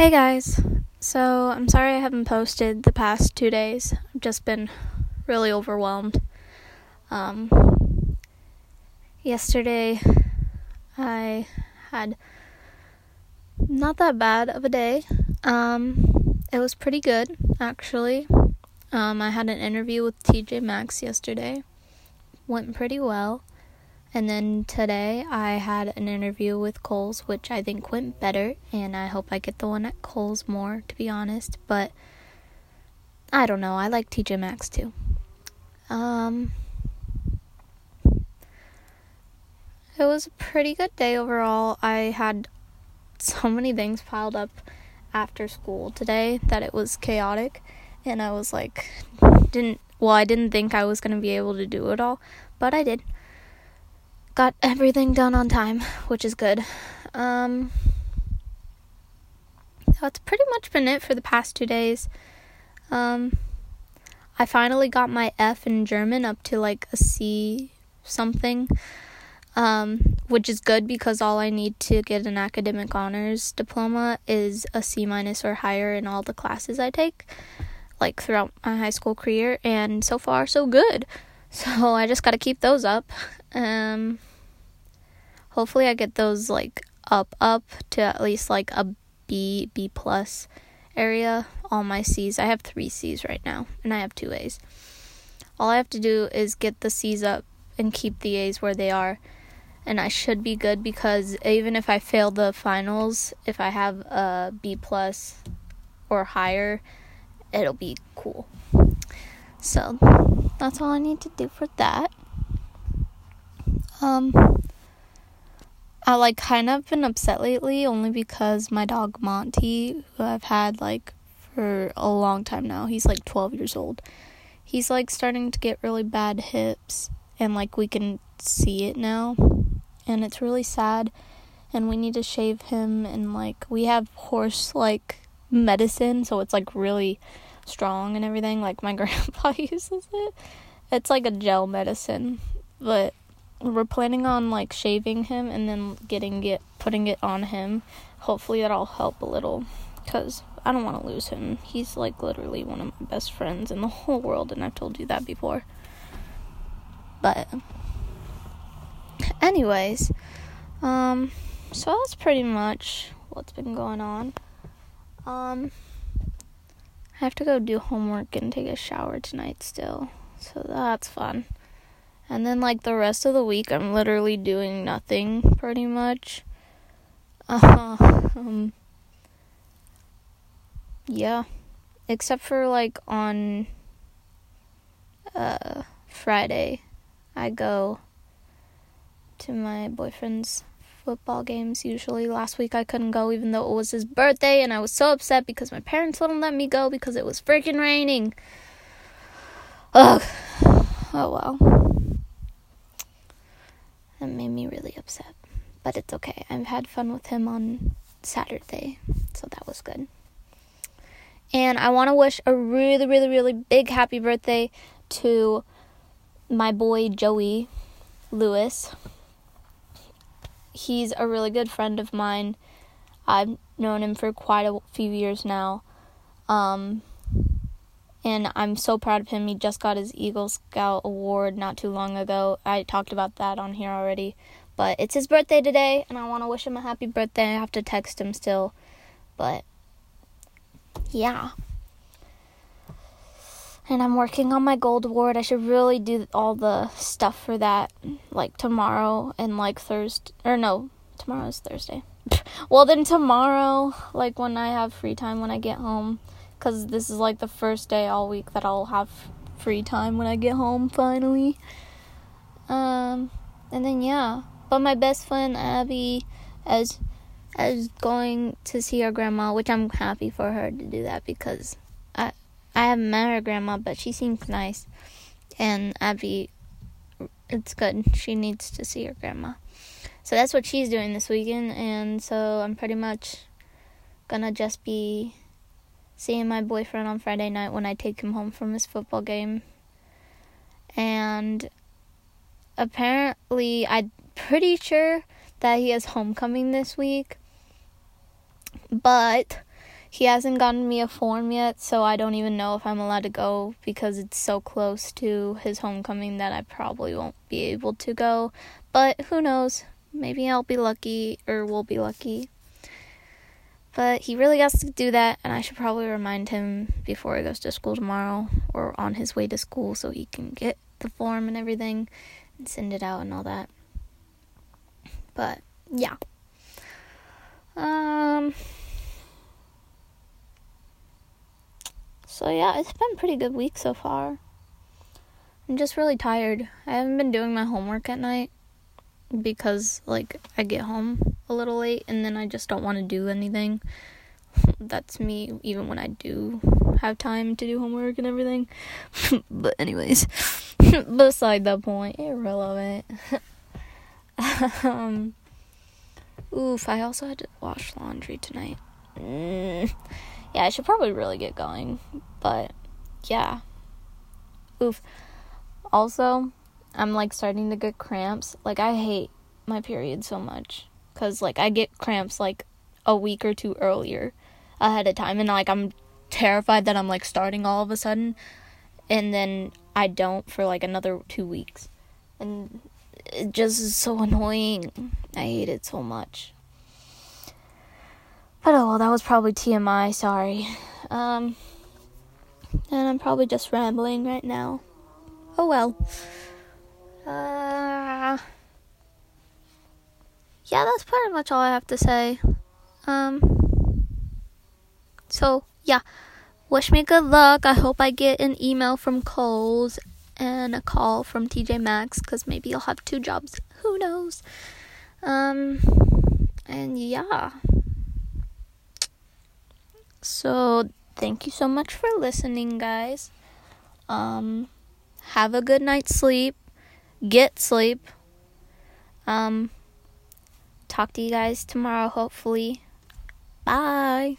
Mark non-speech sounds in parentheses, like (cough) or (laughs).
Hey guys. So, I'm sorry I haven't posted the past 2 days. I've just been really overwhelmed. Um yesterday I had not that bad of a day. Um it was pretty good actually. Um I had an interview with TJ Maxx yesterday. Went pretty well. And then today I had an interview with Kohl's, which I think went better, and I hope I get the one at Kohl's more, to be honest. But I don't know. I like TJ Maxx too. Um, it was a pretty good day overall. I had so many things piled up after school today that it was chaotic, and I was like, didn't. Well, I didn't think I was gonna be able to do it all, but I did got everything done on time, which is good. Um, that's pretty much been it for the past two days. Um, I finally got my F in German up to like a C something, um, which is good because all I need to get an academic honors diploma is a C minus or higher in all the classes I take, like throughout my high school career, and so far so good. (laughs) So I just got to keep those up. Um, hopefully, I get those like up, up to at least like a B, B plus area. All my C's. I have three C's right now, and I have two A's. All I have to do is get the C's up and keep the A's where they are. And I should be good because even if I fail the finals, if I have a B plus or higher, it'll be cool. So that's all I need to do for that. Um, I like kind of been upset lately only because my dog Monty, who I've had like for a long time now, he's like 12 years old. He's like starting to get really bad hips, and like we can see it now, and it's really sad. And we need to shave him, and like we have horse like medicine, so it's like really strong and everything. Like my (laughs) grandpa (laughs) uses it. It's like a gel medicine, but we're planning on like shaving him and then getting it, putting it on him. Hopefully that'll help a little, cause I don't want to lose him. He's like literally one of my best friends in the (laughs) whole world, and I've told you that before. But, anyways, um, so that's pretty much what's been going on. Um. I have to go do homework and take a shower tonight still. So that's fun. And then, like, the rest of the week, I'm literally doing nothing pretty much. Uh, um, yeah. Except for, like, on uh, Friday, I go to my boyfriend's football games usually. Last week I couldn't go even though it was his birthday and I was so upset because my parents wouldn't let me go because it was freaking raining. Ugh. Oh well. That made me really upset. But it's okay. I've had fun with him on Saturday, so that was good. And I want to wish a really, really, really big happy birthday to my boy Joey Lewis he's a really good friend of mine. I've known him for quite a few years now. Um, and I'm so proud of him. He just got his Eagle Scout award not too long ago. I talked about that on here already. But it's his birthday today, and I want to wish him a happy birthday. I have to text him still. But yeah. And I'm working on my gold award. I should really do all the stuff for that like tomorrow and like Thursday. Or no, tomorrow's Thursday. (laughs) well, then tomorrow, like when I have free time when I get home. Because this is like the first day all week that I'll have free time when I get home finally. Um, and then yeah. But my best friend Abby as as going to see her grandma, which I'm happy for her to do that because I I haven't met her grandma, but she seems nice. And Abby, it's good. She needs to see her grandma. So that's what she's doing this weekend. And so I'm pretty much gonna just be seeing my boyfriend on Friday night when I take him home from his football game. And apparently, I'm pretty sure that he has homecoming this week. But he hasn't gotten me a form yet, so I don't even know if I'm allowed to go because it's so close to his homecoming that I probably won't be able to go. But who knows? Maybe I'll be lucky or we'll be lucky. But he really has to do that, and I should probably remind him before he goes to school tomorrow or on his way to school so he can get the form and everything and send it out and all that. But yeah. Um So yeah, it's been pretty good week so far. I'm just really tired. I haven't been doing my homework at night because like I get home a little late and then I just don't want to do anything. (laughs) That's me even when I do have time to do homework and everything. (laughs) but anyways, (laughs) beside the point, irrelevant. um oof, I also had to wash laundry tonight. Mm. Yeah, I should probably really get going. But yeah. Oof. Also, I'm like starting to get cramps. Like I hate my period so much cuz like I get cramps like a week or two earlier ahead of time and like I'm terrified that I'm like starting all of a sudden and then I don't for like another 2 weeks. And it just is so annoying. I hate it so much. But oh well, that was probably TMI, sorry. Um and I'm probably just rambling right now. Oh well. Uh, yeah, that's pretty much all I have to say. Um, so yeah, wish me good luck. I hope I get an email from Kohl's and a call from TJ Maxx because maybe I'll have two jobs. Who knows? Um, and yeah. So thank you so much for listening, guys. Um, have a good night's sleep. Get sleep. Um, talk to you guys tomorrow, hopefully. Bye.